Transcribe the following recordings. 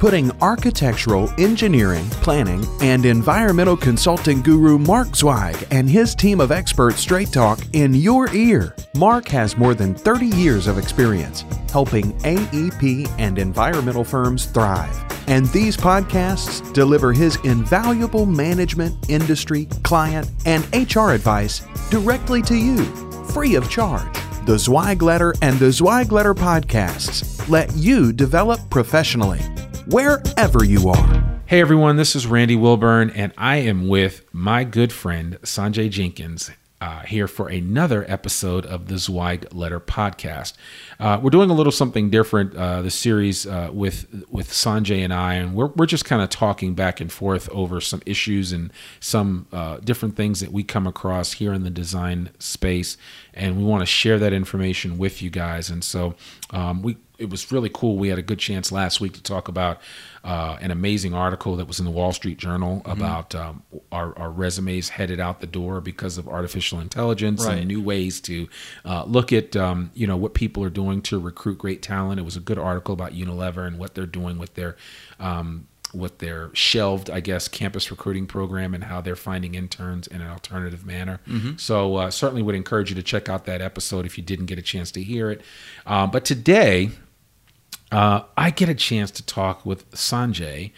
putting architectural, engineering, planning, and environmental consulting guru Mark Zweig and his team of experts straight talk in your ear. Mark has more than 30 years of experience helping AEP and environmental firms thrive. And these podcasts deliver his invaluable management, industry, client, and HR advice directly to you, free of charge. The Zweig Letter and the Zweig Letter podcasts let you develop professionally wherever you are. Hey everyone, this is Randy Wilburn, and I am with my good friend Sanjay Jenkins uh, here for another episode of the Zweig Letter podcast. Uh, we're doing a little something different uh, the series uh, with with Sanjay and I, and we're we're just kind of talking back and forth over some issues and some uh, different things that we come across here in the design space, and we want to share that information with you guys. And so um, we it was really cool. We had a good chance last week to talk about uh, an amazing article that was in the Wall Street Journal Mm-hmm. about um, our, our resumes headed out the door because of artificial intelligence Right. and new ways to uh, look at um, you know what people are doing to recruit great talent. It was a good article about Unilever and what they're doing with their um, with their shelved, I guess, campus recruiting program and how they're finding interns in an alternative manner. Mm-hmm. So uh, certainly would encourage you to check out that episode if you didn't get a chance to hear it. Um, but today, uh, I get a chance to talk with Sanjay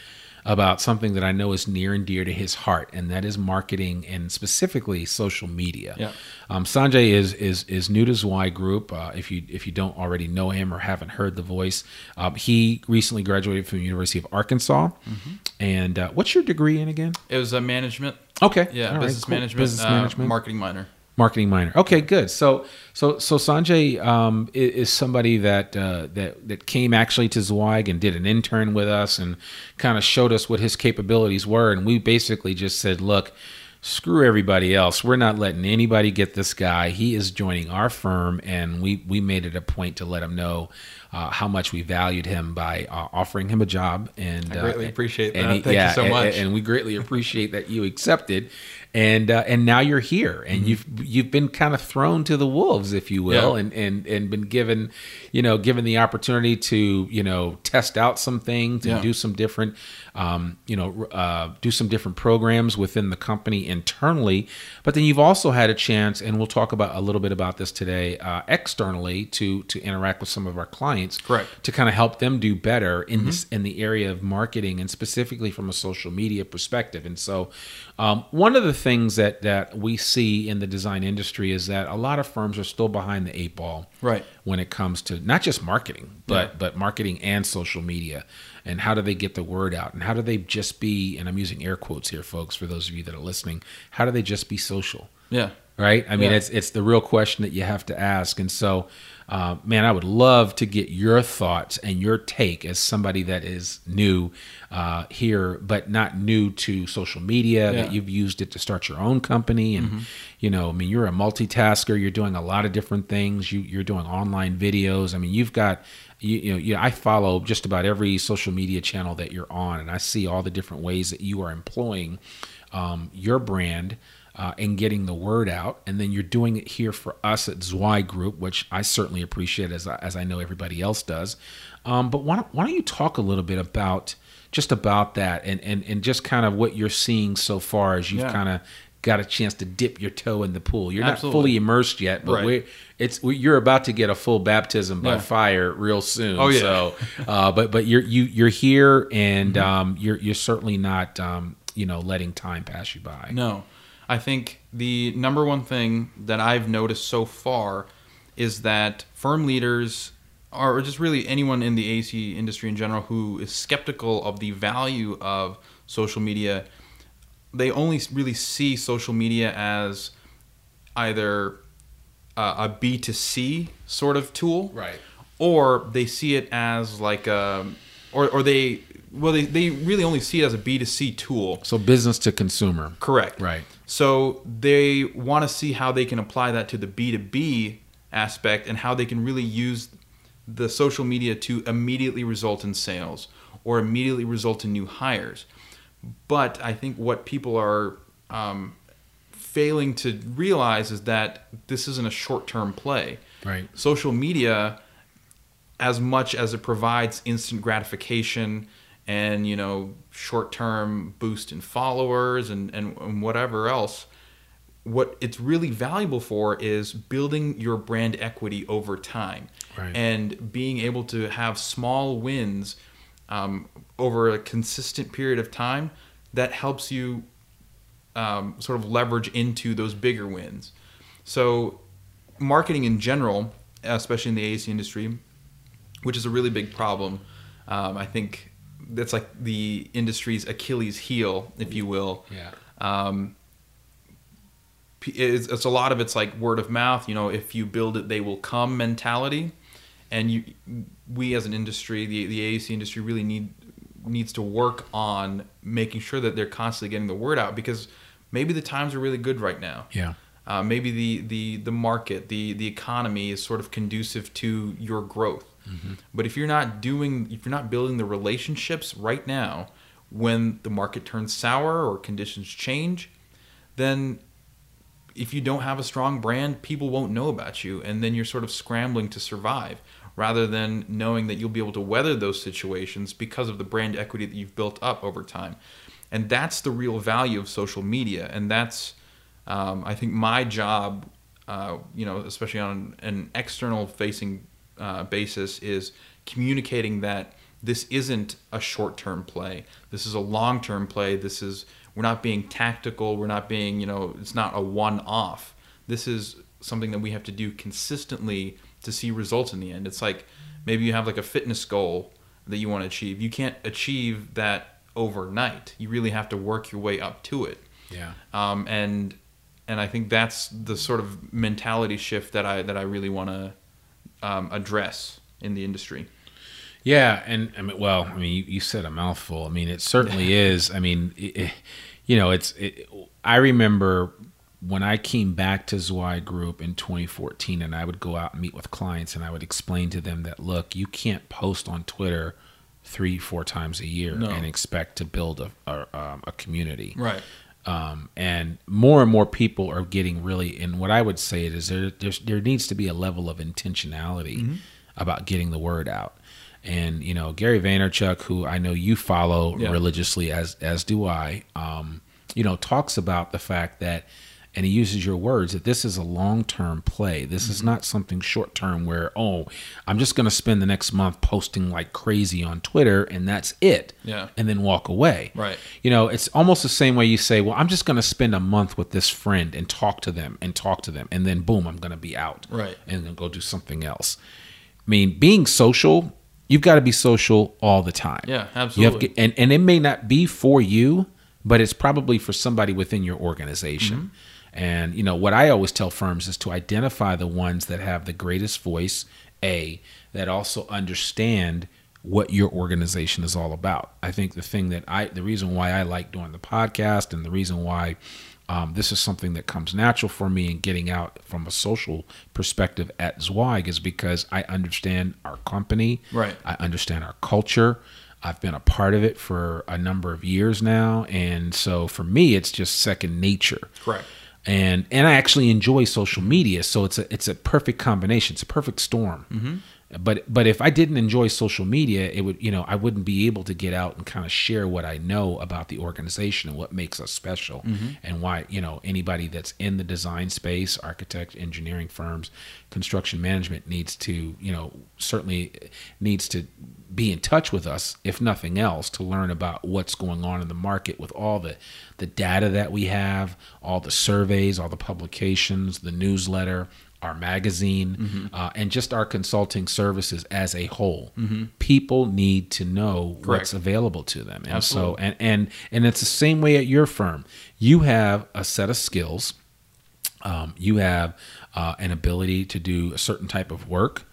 about something that I know is near and dear to his heart, and that is marketing and specifically social media. Yeah. Um, Sanjay is is is new to Zweig Group. Uh, if you if you don't already know him or haven't heard the voice, um, he recently graduated from the University of Arkansas. Mm-hmm. And uh, what's your degree in again? It was a management. Okay, Yeah, All right, business cool. management. Business uh, management. Marketing minor. Marketing minor. Okay, good. So so so Sanjay um, i- is, somebody that uh, that that came actually to Zweig and did an intern with us and kind of showed us what his capabilities were, and we basically just said, look. Screw everybody else. We're not letting anybody get this guy. He is joining our firm, and we we made it a point to let him know uh, how much we valued him by uh, offering him a job. And I greatly uh, appreciate and that. he- Thank you so and- much. And we greatly appreciate that you accepted, and uh, and now you're here, and you've you've been kind of thrown to the wolves, if you will, Yeah. and and and been given, you know, given the opportunity to you know test out some things and Yeah. do some different, um, you know, uh, do some different programs within the company internally, but then you've also had a chance, and we'll talk about a little bit about this today, uh, externally to to interact with some of our clients, Correct. to kind of help them do better in this in the area of marketing and specifically from a social media perspective. And so, um, one of the things that that we see in the design industry is that a lot of firms are still behind the eight ball, Right. When it comes to not just marketing, but but marketing and social media, and how do they get the word out, and how do they just be? And I'm using air quotes here, folks, for those of you that are listening. How do they just be social? Yeah. Right? I mean, Yeah. it's it's the real question that you have to ask. And so, uh, man, I would love to get your thoughts and your take as somebody that is new uh, here, but not new to social media. That Yeah. Mm-hmm. you've used it to start your own company, and you know, I mean, you're a multitasker. You're doing a lot of different things. You, you're doing online videos. I mean, you've got. You, you know, you I follow just about every social media channel that you're on, and I see all the different ways that you are employing um, your brand uh, and getting the word out. And then you're doing it here for us at Zweig Group, which I certainly appreciate as I, as I know everybody else does. Um, but why don't, why don't you talk a little bit about just about that and, and, and just kind of what you're seeing so far as you've Yeah. kind of got a chance to dip your toe in the pool. You're Absolutely. not fully immersed yet, but Right. we're, it's we, you're about to get a full baptism by Yeah. fire real soon. Oh, yeah. So, uh, but but you're you you're here and Mm-hmm. um, you're you're certainly not um, you know letting time pass you by. No, I think the number one thing that I've noticed so far is that firm leaders or just really anyone in the AC industry in general who is skeptical of the value of social media, they only really see social media as either a B2C sort of tool. Right. Or they see it as like a, or, or they, well, they, they really only see it as a B2C tool. So business to consumer. Correct. Right. So they want to see how they can apply that to the B2B aspect and how they can really use the social media to immediately result in sales or immediately result in new hires. But I think what people are um, failing to realize is that this isn't a short term play. Right. Social media, as much as it provides instant gratification and you know short term boost in followers and, and, and whatever else, what it's really valuable for is building your brand equity over time Right. and being able to have small wins um, over a consistent period of time that helps you um, sort of leverage into those bigger wins. So, marketing in general, especially in the AC industry, which is a really big problem, um, I think that's like the industry's Achilles heel, if you will. Yeah. Um, it's, it's a lot of it's like word of mouth. You know, if you build it, they will come mentality, and you, we as an industry, the the AEC industry, really need needs to work on making sure that they're constantly getting the word out because maybe the times are really good right now. Yeah. Uh, maybe the, the, the market, the, the economy is sort of conducive to your growth. But if you're not doing, if you're not building the relationships right now, when the market turns sour or conditions change, then if you don't have a strong brand, people won't know about you, and then you're sort of scrambling to survive rather than knowing that you'll be able to weather those situations because of the brand equity that you've built up over time. And that's the real value of social media, and that's um, I think my job, uh, you know, especially on an external facing uh, basis, is communicating that this isn't a short term play. This is a long term play. This is we're not being tactical. We're not being you know it's not a one off. This is something that we have to do consistently to see results in the end. It's like maybe you have like a fitness goal that you want to achieve. You can't achieve that overnight. You really have to work your way up to it Yeah. um, and and I think that's the sort of mentality shift that I that I really want to um, address in the industry. Yeah, and I mean, well, I mean, you, you said a mouthful. I mean, it certainly is. I mean, it, it- you know, it's. It, I remember when I came back to Zweig Group in 2014, and I would go out and meet with clients, and I would explain to them that, look, you can't post on Twitter three, four times a year No. and expect to build a a, um, a community Right. Um, and more and more people are getting really and what i would say is there there's, there needs to be a level of intentionality about getting the word out and you know gary vaynerchuk who i know you follow Yeah. religiously as as do i um, you know talks about the fact that and he uses your words that this is a long-term play this Mm-hmm. is not something short-term where oh i'm just going to spend the next month posting like crazy on twitter and that's it Yeah. and then walk away Right. you know, it's almost the same way you say, well, I'm just going to spend a month with this friend and talk to them and talk to them. And then boom, I'm going to be out. Right. And then go do something else. I mean, being social, you've got to be social all the time. Yeah, You have absolutely. to, and, and it may not be for you, but it's probably for somebody within your organization. Mm-hmm. And, you know, what I always tell firms is to identify the ones that have the greatest voice, A, that also understand what your organization is all about. I think the thing that I, the reason why I like doing the podcast and the reason why um, this is something that comes natural for me and getting out from a social perspective at Zweig is because I understand our company. Right. I understand our culture. I've been a part of it for a number of years now. And so for me, it's just second nature Correct. And and I actually enjoy social media, so it's a it's a perfect combination. It's a perfect storm. Mm-hmm. But but if I didn't enjoy social media, it would you know I wouldn't be able to get out and kind of share what I know about the organization and what makes us special and why you know anybody that's in the design space, architect, engineering firms, construction management needs to you know certainly needs to be in touch with us, if nothing else, to learn about what's going on in the market with all the the data that we have, all the surveys, all the publications, the newsletter, our magazine, mm-hmm. uh, and just our consulting services as a whole. Mm-hmm. People need to know Correct. what's available to them, and Absolutely. so and and and it's the same way at your firm. You have a set of skills. Um, you have uh, an ability to do a certain type of work.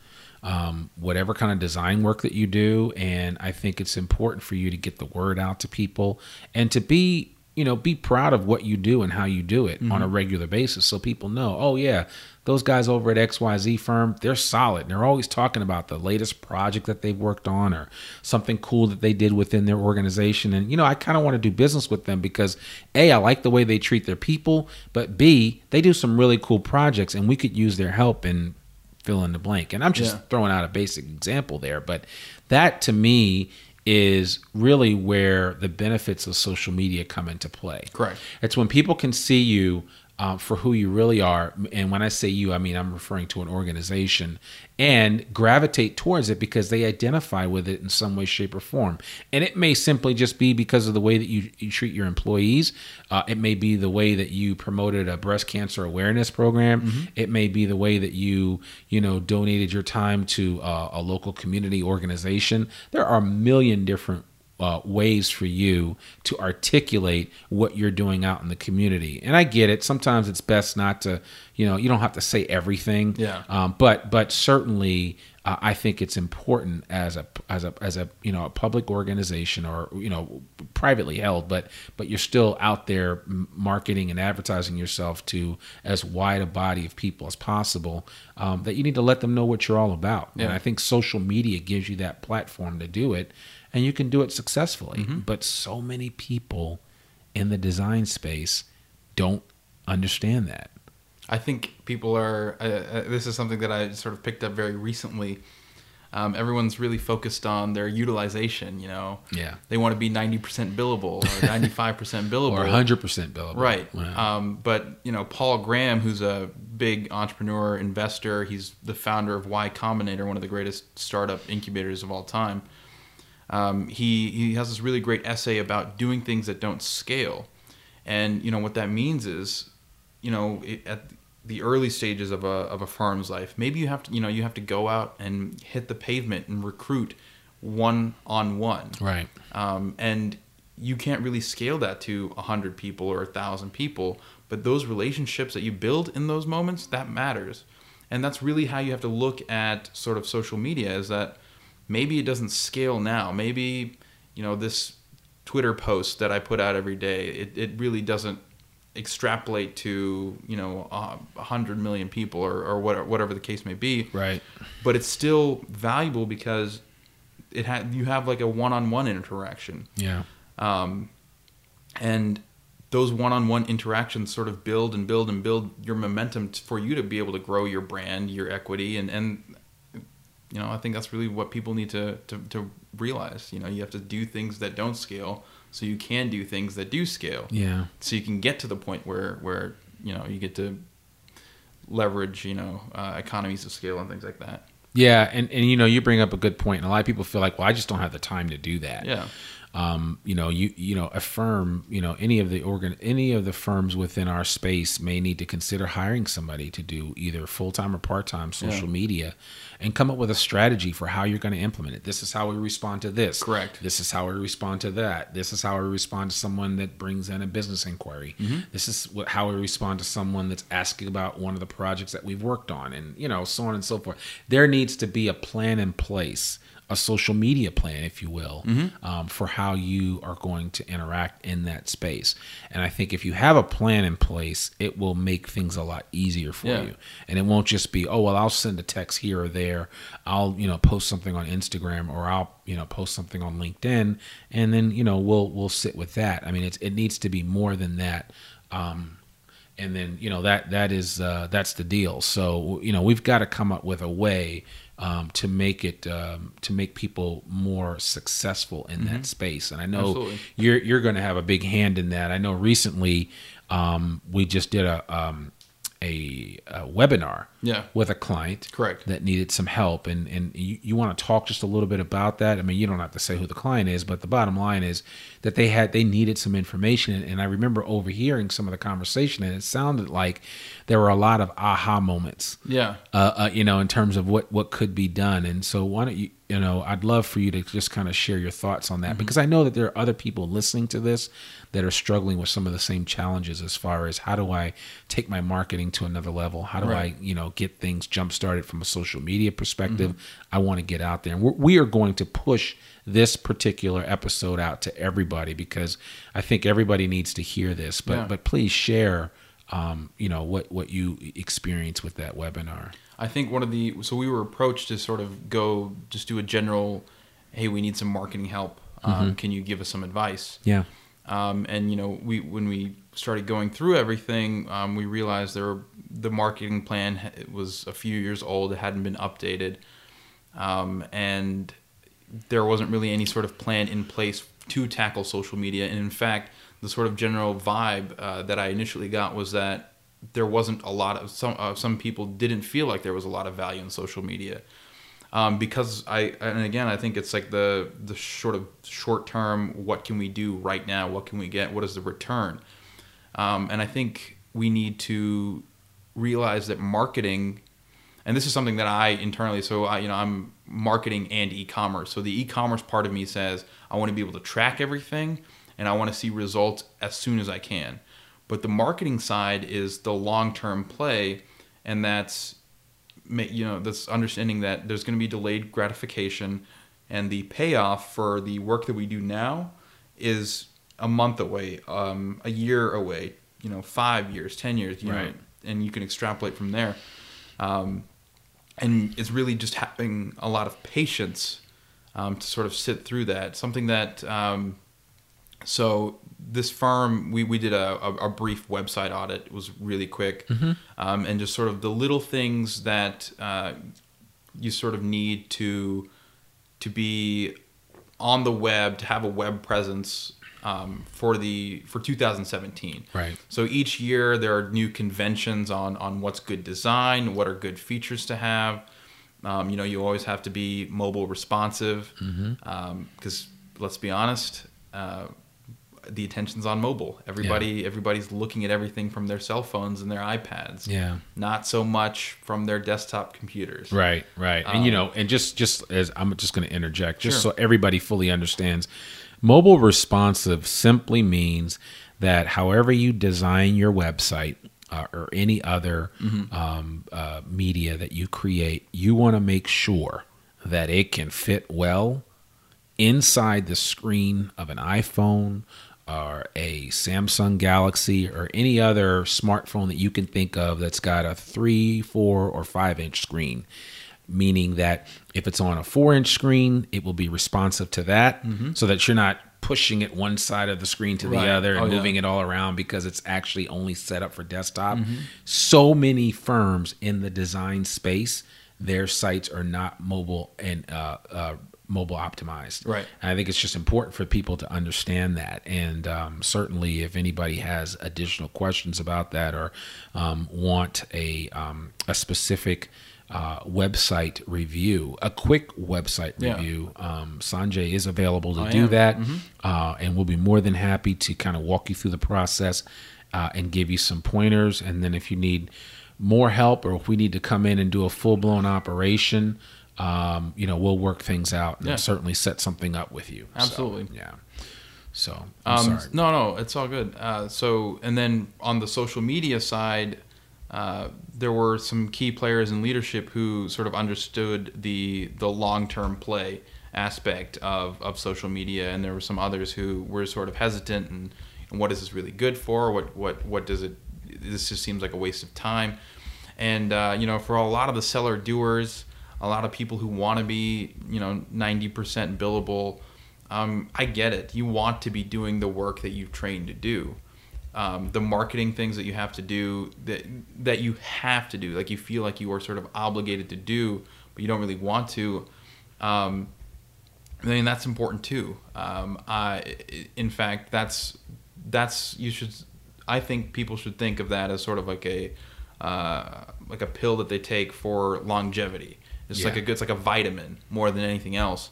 Um, whatever kind of design work that you do. And I think it's important for you to get the word out to people and to be you know, be proud of what you do and how you do it mm-hmm. on a mm-hmm. regular basis so people know, oh, yeah, those guys over at XYZ firm, they're solid. They're always talking about the latest project that they've worked on or something cool that they did within their organization. And, you know, I kind of want to do business with them because A, I like the way they treat their people, but B, they do some really cool projects and we could use their help in fill in the blank. And I'm just yeah. throwing out a basic example there, but that to me is really where the benefits of social media come into play. Correct. It's when people can see you um, for who you really are. And when I say you, I mean I'm referring to an organization and gravitate towards it because they identify with it in some way, shape, or form. And it may simply just be because of the way that you, you treat your employees. Uh, it may be the way that you promoted a breast cancer awareness program. Mm-hmm. It may be the way that you, you know, donated your time to uh, a local community organization. There are a million different uh, ways for you to articulate what you're doing out in the community. And I get it. Sometimes it's best not to, you know, you don't have to say everything. Yeah. Um, but but certainly, uh, I think it's important as a as a as a you know a public organization or you know privately held, but but you're still out there marketing and advertising yourself to as wide a body of people as possible. Um, that you need to let them know what you're all about. Yeah. And I think social media gives you that platform to do it and you can do it successfully. Mm-hmm. But so many people in the design space don't understand that. I think people are. Uh, uh, this is something that I sort of picked up very recently. Um, everyone's really focused on their utilization. You know, yeah, they want to be ninety percent billable or ninety five percent billable or hundred percent billable, right? Wow. Um, but you know, Paul Graham, who's a big entrepreneur investor, he's the founder of Y Combinator, one of the greatest startup incubators of all time. Um, he he has this really great essay about doing things that don't scale, and you know what that means is, you know, it, at the early stages of a of a firm's life, maybe you have to you know you have to go out and hit the pavement and recruit one on one, right? Um, and you can't really scale that to a hundred people or a thousand people, but those relationships that you build in those moments that matters, and that's really how you have to look at sort of social media is that maybe it doesn't scale now. Maybe, you know, this Twitter post that I put out every day, it, it really doesn't extrapolate to, you know, a hundred million people or, or whatever, whatever the case may be. Right. But it's still valuable because it had, you have like a one-on-one interaction. Yeah. Um, and those one-on-one interactions sort of build and build and build your momentum for you to be able to grow your brand, your equity, and and you know, I think that's really what people need to, to, to realize. You know, you have to do things that don't scale so you can do things that do scale. Yeah. So you can get to the point where, where you know, you get to leverage, you know, uh, economies of scale and things like that. Yeah, and, and you know, you bring up a good point, and a lot of people feel like, well, I just don't have the time to do that. Yeah um, you know, you you know, a firm, you know, any of the organ, any of the firms within our space may need to consider hiring somebody to do either full time or part time social yeah. media, and come up with a strategy for how you're going to implement it. This is how we respond to this. Correct. This is how we respond to that. This is how we respond to someone that brings in a business inquiry. Mm-hmm. This is what, how we respond to someone that's asking about one of the projects that we've worked on, and you know, so on and so forth. There needs to be a plan in place a social media plan, if you will, mm-hmm. um, for how you are going to interact in that space. And I think if you have a plan in place, it will make things a lot easier for yeah. you. And it won't just be, oh well, I'll send a text here or there. I'll you know post something on Instagram or I'll you know post something on LinkedIn, and then you know we'll we'll sit with that. I mean, it's it needs to be more than that. Um, and then you know that that is uh, that's the deal. So you know we've got to come up with a way um, to make it um, to make people more successful in mm-hmm. that space. And I know Absolutely. you're you're going to have a big hand in that. I know recently um, we just did a um, a, a webinar Yeah. with a client Correct. that needed some help and and you, you want to talk just a little bit about that i mean you don't have to say who the client is but the bottom line is that they had they needed some information and i remember overhearing some of the conversation and it sounded like there were a lot of aha moments Yeah. uh, uh, you know, in terms of what what could be done. And so, why don't you, you know, I'd love for you to just kind of share your thoughts on that because I know that there are other people listening to this that are struggling with some of the same challenges as far as how do I take my marketing to another level? How do Right. I, you know, get things jump started from a social media perspective? I want to get out there, and we're, we are going to push this particular episode out to everybody because I think everybody needs to hear this. But Yeah. but please share. Um, you know what what you experience with that webinar. I think one of the so we were approached to sort of go just do a general, hey, we need some marketing help. Um, Can you give us some advice? Yeah. Um, and you know, we when we started going through everything, um, we realized there were, the marketing plan it was a few years old; it hadn't been updated, um, and there wasn't really any sort of plan in place to tackle social media. And in fact, the sort of general vibe uh, that I initially got was that there wasn't a lot of some uh, some people didn't feel like there was a lot of value in social media. Um, because I and again I think it's like the the sort of short term what can we do right now? What can we get? What is the return? Um, and I think we need to realize that marketing and this is something that I internally so I you know I'm marketing and e-commerce. So the e-commerce part of me says I want to be able to track everything and I want to see results as soon as I can. But the marketing side is the long-term play and that's you know this understanding that there's going to be delayed gratification and the payoff for the work that we do now is a month away um, a year away you know five years ten years you know, Right. and you can extrapolate from there. Um, and it's really just having a lot of patience um, to sort of sit through that. Something that um, so this firm we, we did a, a, a brief website audit. It was really quick. Um, and just sort of the little things that uh, you sort of need to to be on the web to have a web presence um, for the for 2017 Right. so each year there are new conventions on on what's good design what are good features to have. Um, you know you always have to be mobile responsive. Because let's be honest uh, the attention's on mobile everybody everybody's looking at everything from their cell phones and their ipads Yeah. not so much from their desktop computers Right, right. and you know, and just just as I'm just going to interject just Sure. so everybody fully understands, mobile responsive simply means that however you design your website uh, or any other um, uh, media that you create, you want to make sure that it can fit well inside the screen of an iPhone or a Samsung Galaxy or any other smartphone that you can think of that's got a three, four, or five inch screen. Meaning that if it's on a four inch screen, it will be responsive to that so that you're not pushing it one side of the screen to the other and Oh, yeah. moving it all around because it's actually only set up for desktop. So many firms in the design space, their sites are not mobile and uh, uh, mobile optimized. Right. And I think it's just important for people to understand that. And um, certainly, if anybody has additional questions about that or um, want a um, a specific uh, website review, a quick website Yeah. review, um, Sanjay is available to I do am. that, uh, and we'll be more than happy to kind of walk you through the process uh, and give you some pointers. And then if you need more help or if we need to come in and do a full blown operation, um, you know, we'll work things out and Yeah. certainly set something up with you. So, Absolutely. yeah. So Um, no, no, it's all good. Uh, so, and then on the social media side, uh, there were some key players in leadership who sort of understood the the long term play aspect of, of social media, and there were some others who were sort of hesitant and, and what is this really good for? What what what does it? This just seems like a waste of time. And uh, you know, for a lot of the seller doers, a lot of people who want to be, you know, ninety percent billable. Um, I get it. You want to be doing the work that you've trained to do, um, the marketing things that you have to do that that you have to do, like you feel like you are sort of obligated to do, but you don't really want to. Um, I mean that's important too. Um, I, in fact, that's that's you should. I think people should think of that as sort of like a uh, like a pill that they take for longevity. It's Yeah. like a good, it's like a vitamin more than anything else,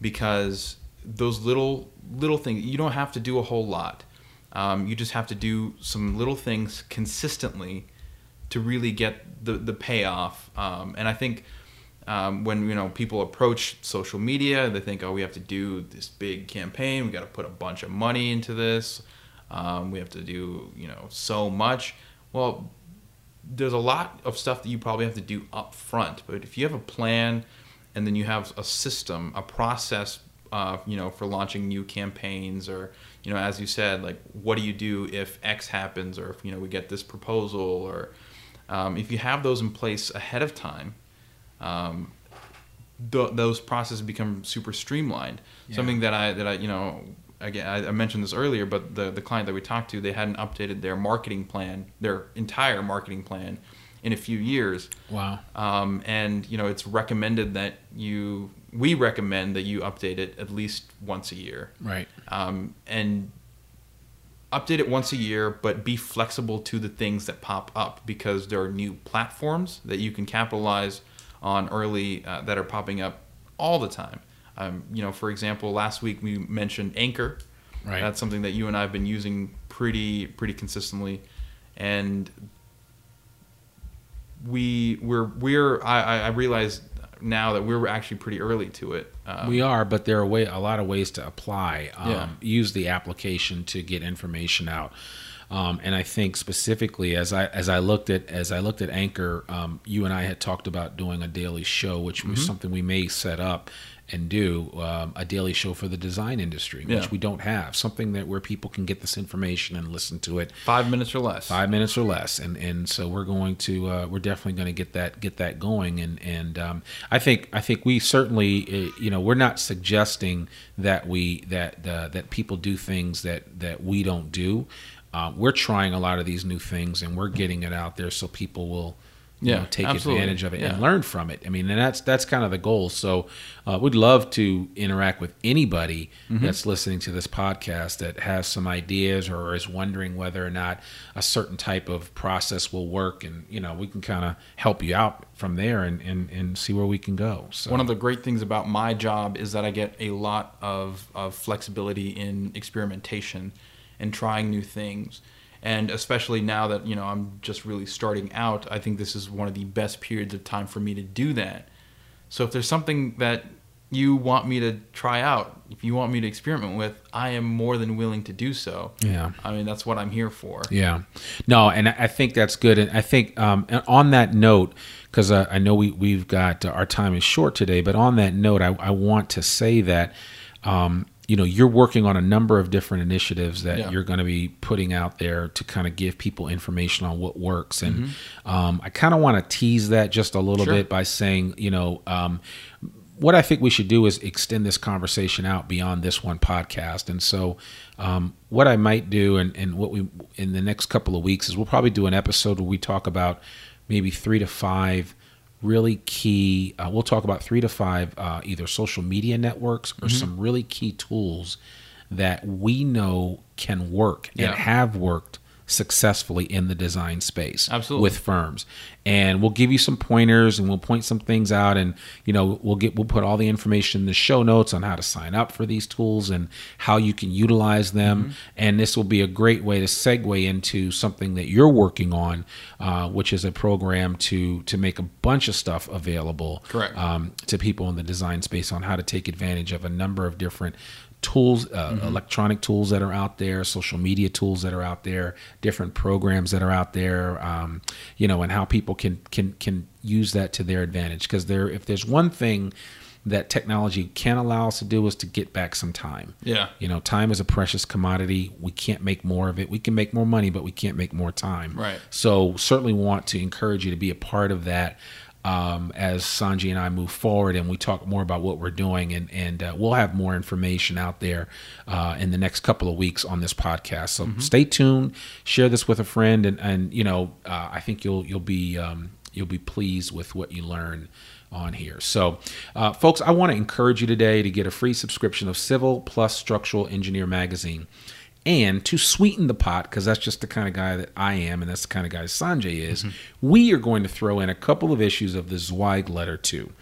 because those little little things you don't have to do a whole lot. Um, you just have to do some little things consistently to really get the the payoff. Um, and I think um, when you know people approach social media, they think, oh, we have to do this big campaign. We got to put a bunch of money into this. Um, we have to do you know so much. Well, there's a lot of stuff that you probably have to do up front. But if you have a plan and then you have a system, a process, uh, you know, for launching new campaigns or, you know, as you said, like what do you do if X happens or if, you know, we get this proposal or um, if you have those in place ahead of time, um, th- those processes become super streamlined. Yeah. Something that I, that I, you know, again, I, I mentioned this earlier, but the, the client that we talked to, they hadn't updated their marketing plan, their entire marketing plan in a few years. Wow. Um, and you know, it's recommended that you, we recommend that you update it at least once a year. Right. Um, and update it once a year, but be flexible to the things that pop up because there are new platforms that you can capitalize on early uh, that are popping up all the time. Um, you know, for example, last week we mentioned Anchor. Right. That's something that you and I have been using pretty pretty consistently, and we we're we're I, I- realize now that we're actually pretty early to it. Um, we are, but there are way, a lot of ways to apply. Um, Yeah. Use the application to get information out. Um, and I think specifically, as I as I looked at as I looked at Anchor, um, you and I had talked about doing a daily show, which Mm-hmm. was something we may set up and do um, a daily show for the design industry, Yeah. which we don't have. Something that where people can get this information and listen to it five minutes or less. five minutes or less and and so we're going to uh, we're definitely going to get that get that going and and um, I think I think we certainly uh, you know we're not suggesting that we that uh, that people do things that that we don't do uh, we're trying a lot of these new things and we're getting it out there so people will you Yeah, know, take absolutely. advantage of it and learn from it. I mean, and that's that's kind of the goal. So, uh, we'd love to interact with anybody Mm-hmm. that's listening to this podcast that has some ideas or is wondering whether or not a certain type of process will work, and you know, we can kind of help you out from there and, and and see where we can go. So, One of the great things about my job is that I get a lot of, of flexibility in experimentation and trying new things. And especially now that, you know, I'm just really starting out, I think this is one of the best periods of time for me to do that. So if there's something that you want me to try out, if you want me to experiment with, I am more than willing to do so. Yeah. I mean, that's what I'm here for. Yeah, no, and I I think that's good. And I think um, and on that note, because uh, I know we we've got uh, our time is short today, but on that note, I, I want to say that um, you know you're working on a number of different initiatives that Yeah. you're going to be putting out there to kind of give people information on what works, and um, I kind of want to tease that just a little Sure. bit by saying, you know. Um, what I think we should do is extend this conversation out beyond this one podcast. And so, um, what I might do, and, and what we in the next couple of weeks is we'll probably do an episode where we talk about maybe three to five really key. Uh, we'll talk about three to five uh, either social media networks or some really key tools that we know can work Yeah. and have worked successfully in the design space Absolutely. with firms and we'll give you some pointers and we'll point some things out and you know we'll get we'll put all the information in the show notes on how to sign up for these tools and how you can utilize them Mm-hmm. and this will be a great way to segue into something that you're working on uh, which is a program to to make a bunch of stuff available Correct. um, to people in the design space on how to take advantage of a number of different tools uh, Mm-hmm. electronic tools that are out there social media tools that are out there different programs that are out there um, you know and how people can can can use that to their advantage because there if there's one thing that technology can allow us to do is to get back some time Yeah. you know time is a precious commodity we can't make more of it we can make more money but we can't make more time Right. so certainly want to encourage you to be a part of that um, as Sanjay and I move forward and we talk more about what we're doing and and uh, we'll have more information out there uh, in the next couple of weeks on this podcast. So stay tuned, share this with a friend, and and you know uh, I think you'll you'll be um, you'll be pleased with what you learn on here. So, uh, folks, I want to encourage you today to get a free subscription of Civil Plus Structural Engineer magazine. And to sweeten the pot, because that's just the kind of guy that I am, and that's the kind of guy Sanjay is, mm-hmm. we are going to throw in a couple of issues of the Zweig letter too.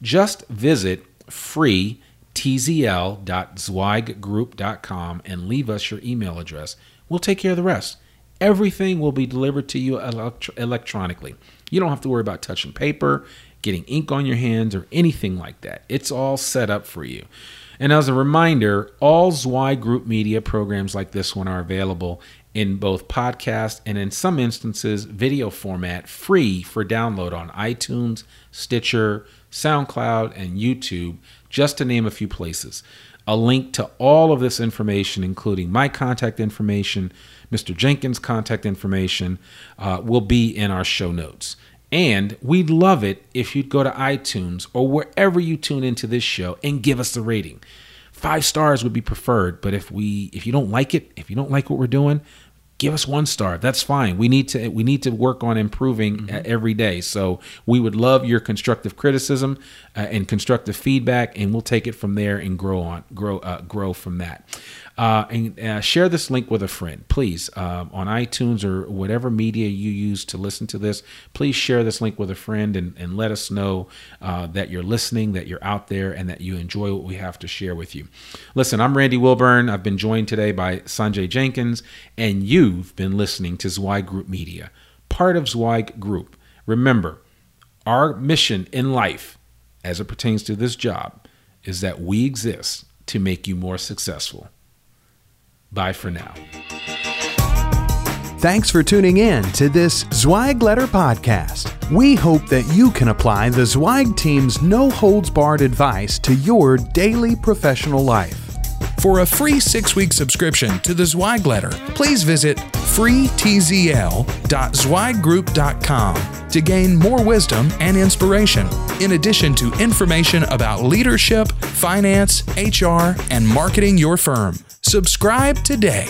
Just visit free tzl.zweiggroup.com and leave us your email address. We'll take care of the rest. Everything will be delivered to you elect- electronically. You don't have to worry about touching paper, getting ink on your hands, or anything like that. It's all set up for you. And as a reminder, all Zweig Group media programs like this one are available in both podcast and in some instances video format free for download on iTunes, Stitcher, SoundCloud, and YouTube, just to name a few places. A link to all of this information, including my contact information, Mr. Jenkins' contact information, uh, will be in our show notes. And we'd love it if you'd go to iTunes or wherever you tune into this show and give us a rating. Five stars would be preferred, but if we if you don't like it, if you don't like what we're doing, give us one star that's fine we need to we need to work on improving mm-hmm. every day so we would love your constructive criticism uh, and constructive feedback and we'll take it from there and grow on grow uh, grow from that uh, and uh, share this link with a friend, please, uh, on iTunes or whatever media you use to listen to this. Please share this link with a friend and, and let us know uh, that you're listening, that you're out there, and that you enjoy what we have to share with you. Listen, I'm Randy Wilburn. I've been joined today by Sanjay Jenkins, and you've been listening to Zweig Group Media, part of Zweig Group. Remember, our mission in life, as it pertains to this job, is that we exist to make you more successful. Bye for now. Thanks for tuning in to this Zweig Letter podcast. We hope that you can apply the Zweig team's no holds barred advice to your daily professional life. For a free six week subscription to the Zweig Letter, please visit freetzl.zweiggroup.com to gain more wisdom and inspiration, in addition to information about leadership, finance, HR, and marketing your firm. Subscribe today.